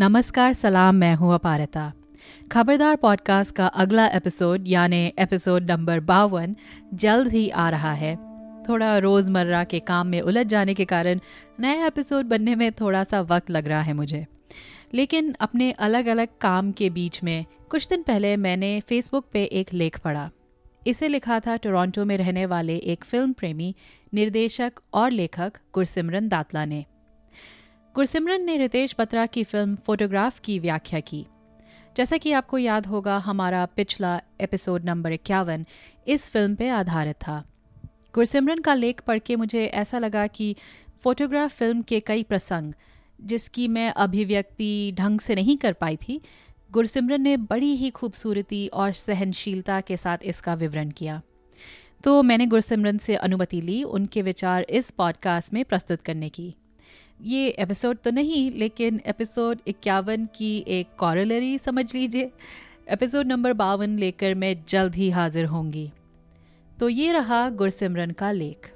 नमस्कार, सलाम, मैं हूँ अपारता। खबरदार पॉडकास्ट का अगला एपिसोड यानी एपिसोड नंबर बावन, जल्द ही आ रहा है। थोड़ा रोज़मर्रा के काम में उलझ जाने के कारण नया एपिसोड बनने में थोड़ा सा वक्त लग रहा है मुझे। लेकिन अपने अलग अलग काम के बीच में कुछ दिन पहले मैंने फेसबुक पे एक लेख पढ़ा। इसे लिखा था टोरंटो में रहने वाले एक फ़िल्म प्रेमी, निर्देशक और लेखक गुरसिमरन दातला ने। गुरसिमरन ने रितेश बत्रा की फ़िल्म फोटोग्राफ की व्याख्या की। जैसा कि आपको याद होगा, हमारा पिछला एपिसोड नंबर इक्यावन इस फ़िल्म पे आधारित था। गुरसिमरन का लेख पढ़ के मुझे ऐसा लगा कि फोटोग्राफ फ़िल्म के कई प्रसंग, जिसकी मैं अभिव्यक्ति ढंग से नहीं कर पाई थी, गुरसिमरन ने बड़ी ही खूबसूरती और सहनशीलता के साथ इसका विवरण किया। तो मैंने गुरसिमरन से अनुमति ली उनके विचार इस पॉडकास्ट में प्रस्तुत करने की। ये एपिसोड तो नहीं, लेकिन एपिसोड इक्यावन की एक कॉरलरी समझ लीजिए। एपिसोड नंबर बावन लेकर मैं जल्द ही हाजिर होंगी। तो ये रहा गुरसिमरन का लेख।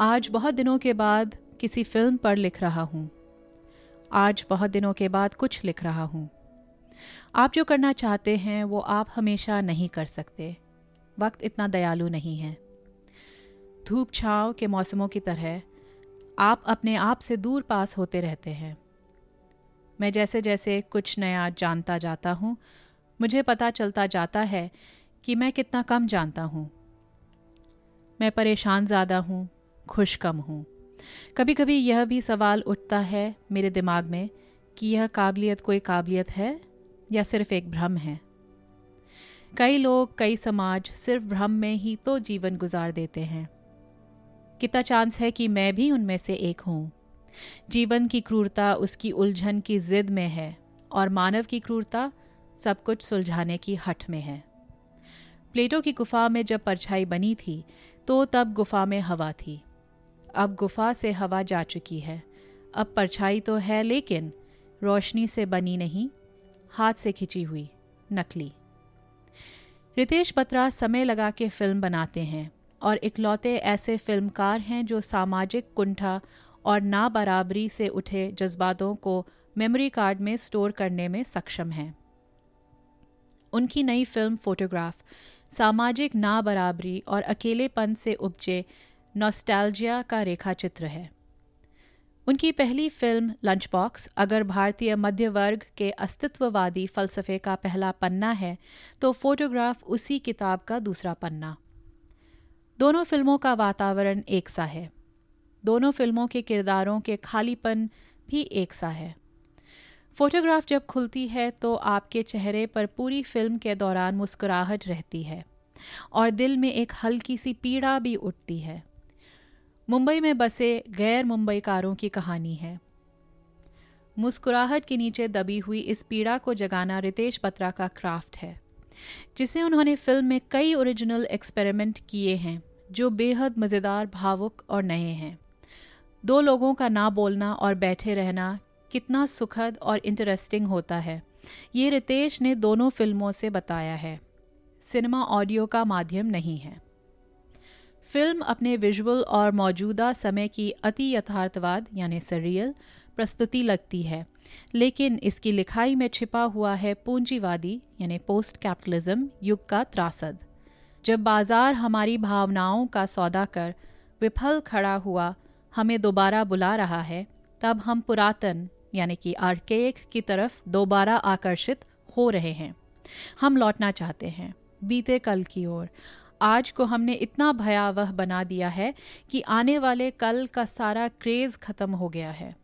आज बहुत दिनों के बाद किसी फ़िल्म पर लिख रहा हूँ। आज बहुत दिनों के बाद कुछ लिख रहा हूँ। आप जो करना चाहते हैं, वो आप हमेशा नहीं कर सकते। वक्त इतना दयालु नहीं है। धूप छाँव के मौसमों की तरह, आप अपने आप से दूर पास होते रहते हैं। मैं जैसे जैसे कुछ नया जानता जाता हूँ, मुझे पता चलता जाता है कि मैं कितना कम जानता हूँ। मैं परेशान ज़्यादा हूँ, खुश कम हूँ। कभी कभी यह भी सवाल उठता है मेरे दिमाग में कि यह काबिलियत कोई काबिलियत है? या सिर्फ़ एक भ्रम है? कई लोग, कई समाज सिर्फ़ भ्रम में ही तो जीवन गुजार देते हैं। कितना चांस है कि मैं भी उनमें से एक हूँ? जीवन की क्रूरता उसकी उलझन की जिद में है और मानव की क्रूरता सब कुछ सुलझाने की हट में है। प्लेटो की गुफा में जब परछाई बनी थी तो तब गुफा में हवा थी। अब गुफा से हवा जा चुकी है। अब परछाई तो है, लेकिन रोशनी से बनी नहीं। हाथ से खिंची हुई नकली। रितेश बत्रा समय लगा के फ़िल्म बनाते हैं और इकलौते ऐसे फिल्मकार हैं जो सामाजिक कुंठा और ना बराबरी से उठे जज्बातों को मेमोरी कार्ड में स्टोर करने में सक्षम हैं। उनकी नई फ़िल्म फोटोग्राफ, सामाजिक ना बराबरी और अकेलेपन से उपजे नॉस्टैल्जिया का रेखा चित्र है। उनकी पहली फ़िल्म लंच बॉक्स अगर भारतीय मध्य वर्ग के अस्तित्ववादी फलसफे का पहला पन्ना है तो फोटोग्राफ उसी किताब का दूसरा पन्ना। दोनों फ़िल्मों का वातावरण एक सा है। दोनों फ़िल्मों के किरदारों के खालीपन भी एक सा है। फोटोग्राफ जब खुलती है तो आपके चेहरे पर पूरी फ़िल्म के दौरान मुस्कुराहट रहती है और दिल में एक हल्की सी पीड़ा भी उठती है। मुंबई में बसे गैर मुंबईकारों की कहानी है। मुस्कुराहट के नीचे दबी हुई इस पीड़ा को जगाना रितेश बत्रा का क्राफ्ट है, जिसे उन्होंने फ़िल्म में कई ओरिजिनल एक्सपेरिमेंट किए हैं, जो बेहद मज़ेदार, भावुक और नए हैं। दो लोगों का ना बोलना और बैठे रहना कितना सुखद और इंटरेस्टिंग होता है, ये रितेश ने दोनों फ़िल्मों से बताया है। सिनेमा ऑडियो का माध्यम नहीं है। फ़िल्म अपने विजुअल और मौजूदा समय की अति यथार्थवाद, यानी सरियल प्रस्तुति लगती है। लेकिन इसकी लिखाई में छिपा हुआ है पूंजीवादी, यानी पोस्ट कैपिटलिज्म युग का त्रासद। जब बाज़ार हमारी भावनाओं का सौदा कर विफल खड़ा हुआ, हमें दोबारा बुला रहा है, तब हम पुरातन, यानी कि आर्केक की तरफ़ दोबारा आकर्षित हो रहे हैं। हम लौटना चाहते हैं। बीते कल की ओर। आज को हमने इतना भयावह बना दिया है कि आने वाले कल का सारा क्रेज खत्म हो गया है।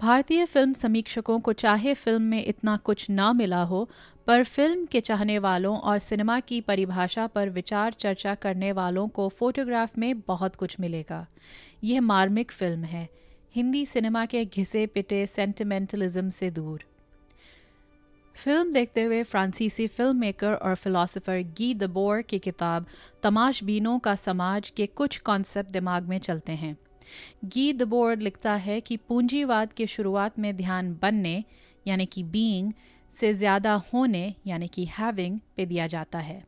भारतीय फ़िल्म समीक्षकों को चाहे फ़िल्म में इतना कुछ ना मिला हो, पर फ़िल्म के चाहने वालों और सिनेमा की परिभाषा पर विचार चर्चा करने वालों को फोटोग्राफ में बहुत कुछ मिलेगा। यह मार्मिक फ़िल्म है। हिंदी सिनेमा के घिसे पिटे सेंटिमेंटलिज्म से दूर। फ़िल्म देखते हुए फ्रांसीसी फ़िल्म मेकर और फिलोसोफर गी दबोर की किताब तमाशबीनों का समाज के कुछ कॉन्सेप्ट दिमाग में चलते हैं। गी दबोर लिखता है कि पूंजीवाद के शुरुआत में ध्यान बनने, यानी कि बीइंग से ज़्यादा होने, यानी कि हैविंग पे दिया जाता है।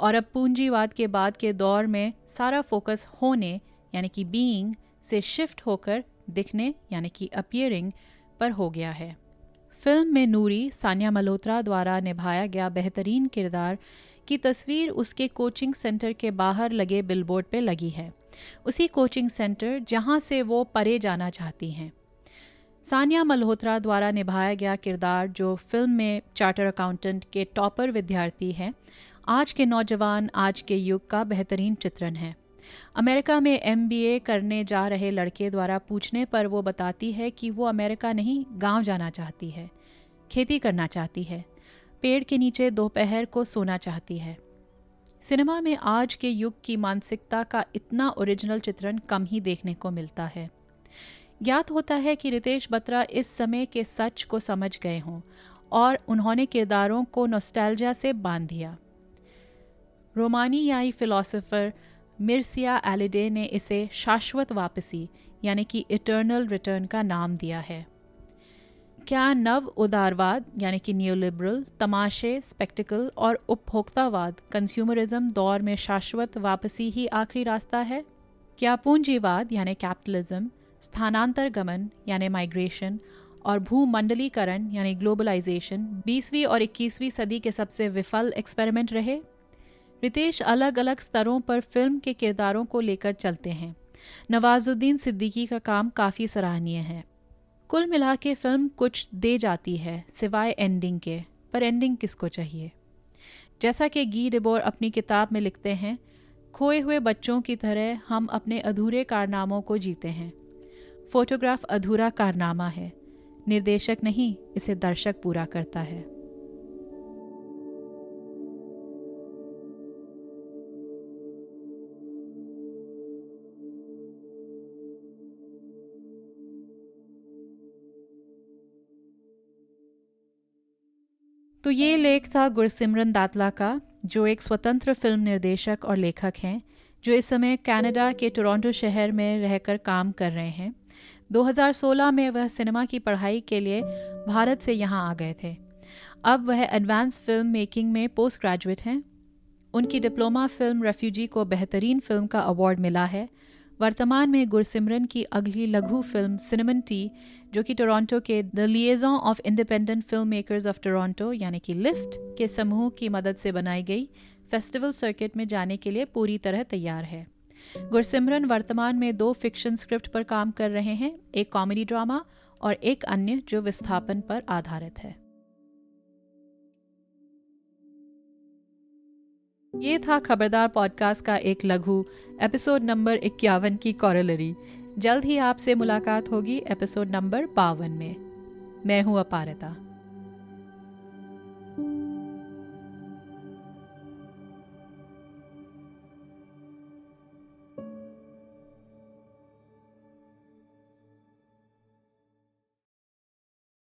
और अब पूंजीवाद के बाद के दौर में सारा फोकस होने, यानी कि बीइंग से शिफ्ट होकर दिखने, यानी कि अपियरिंग पर हो गया है। फ़िल्म में नूरी सानिया मल्होत्रा द्वारा निभाया गया बेहतरीन किरदार की तस्वीर उसके कोचिंग सेंटर के बाहर लगे बिलबोर्ड पे लगी है। उसी कोचिंग सेंटर जहाँ से वो परे जाना चाहती हैं। सानिया मल्होत्रा द्वारा निभाया गया किरदार जो फ़िल्म में चार्टर अकाउंटेंट के टॉपर विद्यार्थी हैं, आज के नौजवान, आज के युग का बेहतरीन चित्रण है। अमेरिका में एमबीए करने जा रहे लड़के द्वारा पूछने पर वो बताती है कि वो अमेरिका नहीं, गाँव जाना चाहती है, खेती करना चाहती है, पेड़ के नीचे दोपहर को सोना चाहती है। सिनेमा में आज के युग की मानसिकता का इतना ओरिजिनल चित्रण कम ही देखने को मिलता है। ज्ञात होता है कि रितेश बत्रा इस समय के सच को समझ गए हों और उन्होंने किरदारों को नोस्टैल्जिया से बाँध दिया। रोमानियाई फिलोसोफर मिर्सिया एलिडे ने इसे शाश्वत वापसी, यानी कि इटर्नल रिटर्न का नाम दिया है। क्या नव उदारवाद, यानी कि न्यूलिबरल तमाशे स्पेक्टिकल और उपभोक्तावाद कंज्यूमरिज्म दौर में शाश्वत वापसी ही आखिरी रास्ता है? क्या पूंजीवाद, यानी कैपिटलिज्म स्थानांतर गमन यानी माइग्रेशन और भूमंडलीकरण, यानी ग्लोबलाइजेशन 20वीं और 21वीं सदी के सबसे विफल एक्सपेरिमेंट रहे? रितेश अलग अलग स्तरों पर फ़िल्म के किरदारों को लेकर चलते हैं। नवाजुद्दीन सिद्दीकी का काम काफ़ी सराहनीय है। कुल मिला के फ़िल्म कुछ दे जाती है, सिवाय एंडिंग के, पर एंडिंग किसको चाहिए? जैसा कि गी डिबोर अपनी किताब में लिखते हैं, खोए हुए बच्चों की तरह हम अपने अधूरे कारनामों को जीते हैं। फोटोग्राफ अधूरा कारनामा है। निर्देशक नहीं, इसे दर्शक पूरा करता है। तो ये लेख था गुरसिमरन दातला का, जो एक स्वतंत्र फ़िल्म निर्देशक और लेखक हैं, जो इस समय कनाडा के टोरंटो शहर में रहकर काम कर रहे हैं। 2016 में वह सिनेमा की पढ़ाई के लिए भारत से यहाँ आ गए थे। अब वह एडवांस फ़िल्म मेकिंग में पोस्ट ग्रेजुएट हैं। उनकी डिप्लोमा फ़िल्म रेफ्यूजी को बेहतरीन फ़िल्म का अवार्ड मिला है। वर्तमान में गुरसिमरन की अगली लघु फ़िल्म सिनेमन टी जो कि टोरंटो के the liaison of independent film makers of Toronto, यानी कि लिफ्ट, के समूह की मदद से बनाई गई, फेस्टिवल सर्किट में जाने के लिए पूरी तरह तैयार है। गुरसिमरन वर्तमान में दो फिक्शन स्क्रिप्ट पर काम कर रहे हैं, एक कॉमेडी ड्रामा और एक अन्य जो विस्थापन पर आधारित है। ये था खबरदार पॉडकास्ट का एक लघु एपिसोड नंबर इक्यावन की कॉरलरी जल्द ही आपसे मुलाकात होगी एपिसोड नंबर बावन में। मैं हूँ अपारता।